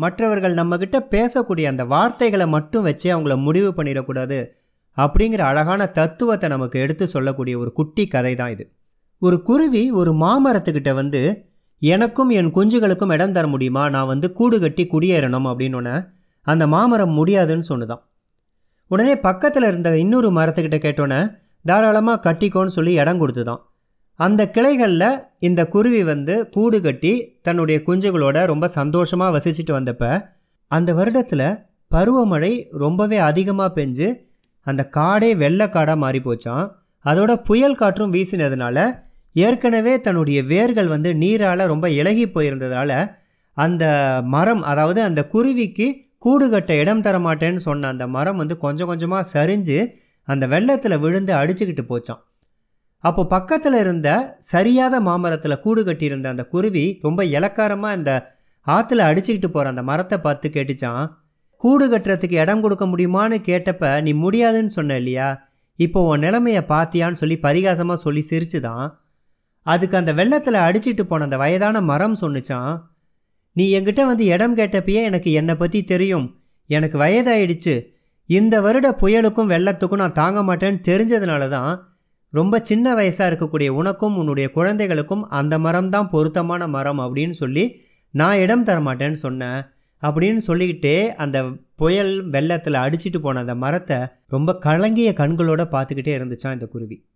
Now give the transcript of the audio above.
மற்றவர்கள் நம்மக்கிட்ட பேசக்கூடிய அந்த வார்த்தைகளை மட்டும் வச்சே அவங்கள முடிவு பண்ணிடக்கூடாது அப்படிங்கிற அழகான தத்துவத்தை நமக்கு எடுத்து சொல்லக்கூடிய ஒரு குட்டி கதை தான் இது. ஒரு குருவி ஒரு மாமரத்துக்கிட்ட வந்து எனக்கும் என் குஞ்சுகளுக்கும் இடம் தர முடியுமா? நான் வந்து கூடு கட்டி குடியேறணும் அப்படின்னு அந்த மாமரம் முடியாதுன்னு சொன்னுதான் உடனே பக்கத்தில் இருந்த இன்னொரு மரத்துக்கிட்ட கேட்டோன்னே தாராளமாக கட்டிக்கோன்னு சொல்லி இடம் கொடுத்துதான் அந்த கிளைகளில் இந்த குருவி வந்து கூடு கட்டி தன்னுடைய குஞ்சுகளோட ரொம்ப சந்தோஷமாக வசிச்சுட்டு வந்தப்ப அந்த வருடத்தில் பருவமழை ரொம்பவே அதிகமாக பெஞ்சு அந்த காடே வெள்ளைக்காடாக மாறி போச்சான் அதோட புயல் காற்றும் வீசினதுனால ஏற்கனவே தன்னுடைய வேர்கள் வந்து நீரால் ரொம்ப இலகி போயிருந்ததால் அந்த மரம் அதாவது அந்த குருவிக்கு கூடு கட்ட இடம் தரமாட்டேன்னு சொன்ன அந்த மரம் வந்து கொஞ்சம் கொஞ்சமாக சரிஞ்சு அந்த வெள்ளத்தில் விழுந்து அடிச்சுக்கிட்டு போச்சான் அப்போ பக்கத்தில் இருந்த சரியாத மாமரத்தில் கூடு கட்டியிருந்த அந்த குருவி ரொம்ப இலக்காரமாக இந்த ஆற்றுல அடிச்சுக்கிட்டு போகிற அந்த மரத்தை பார்த்து கேட்டுச்சான் கூடு கட்டுறதுக்கு இடம் கொடுக்க முடியுமான்னு கேட்டப்ப நீ முடியாதுன்னு சொன்ன இல்லையா? இப்போ உன் நிலைமையை பார்த்தியான்னு சொல்லி பரிகாசமாக சொல்லி சிரிச்சுதான். அதுக்கு அந்த வெள்ளத்தில் அடிச்சிட்டு போன அந்த வயதான மரம் சொன்னுச்சான் நீ என்கிட்ட வந்து இடம் கேட்டப்பயே எனக்கு என்னை பற்றி தெரியும். எனக்கு வயதாயிடுச்சு. இந்த வருட புயலுக்கும் வெள்ளத்துக்கும் நான் தாங்க மாட்டேன்னு தெரிஞ்சதுனால தான் ரொம்ப சின்ன வயசாக இருக்கக்கூடிய உனக்கும் உன்னுடைய குழந்தைகளுக்கும் அந்த மரம் தான் பொருத்தமான மரம் அப்படின்னு சொல்லி நான் இடம் தர மாட்டேன்னு சொன்னேன் அப்படின்னு சொல்லிக்கிட்டே அந்த புயல் வெள்ளத்தில் அடிச்சிட்டு போன அந்த மரத்தை ரொம்ப கலங்கிய கண்களோடு பார்த்துக்கிட்டே இருந்துச்சான் இந்த குருவி.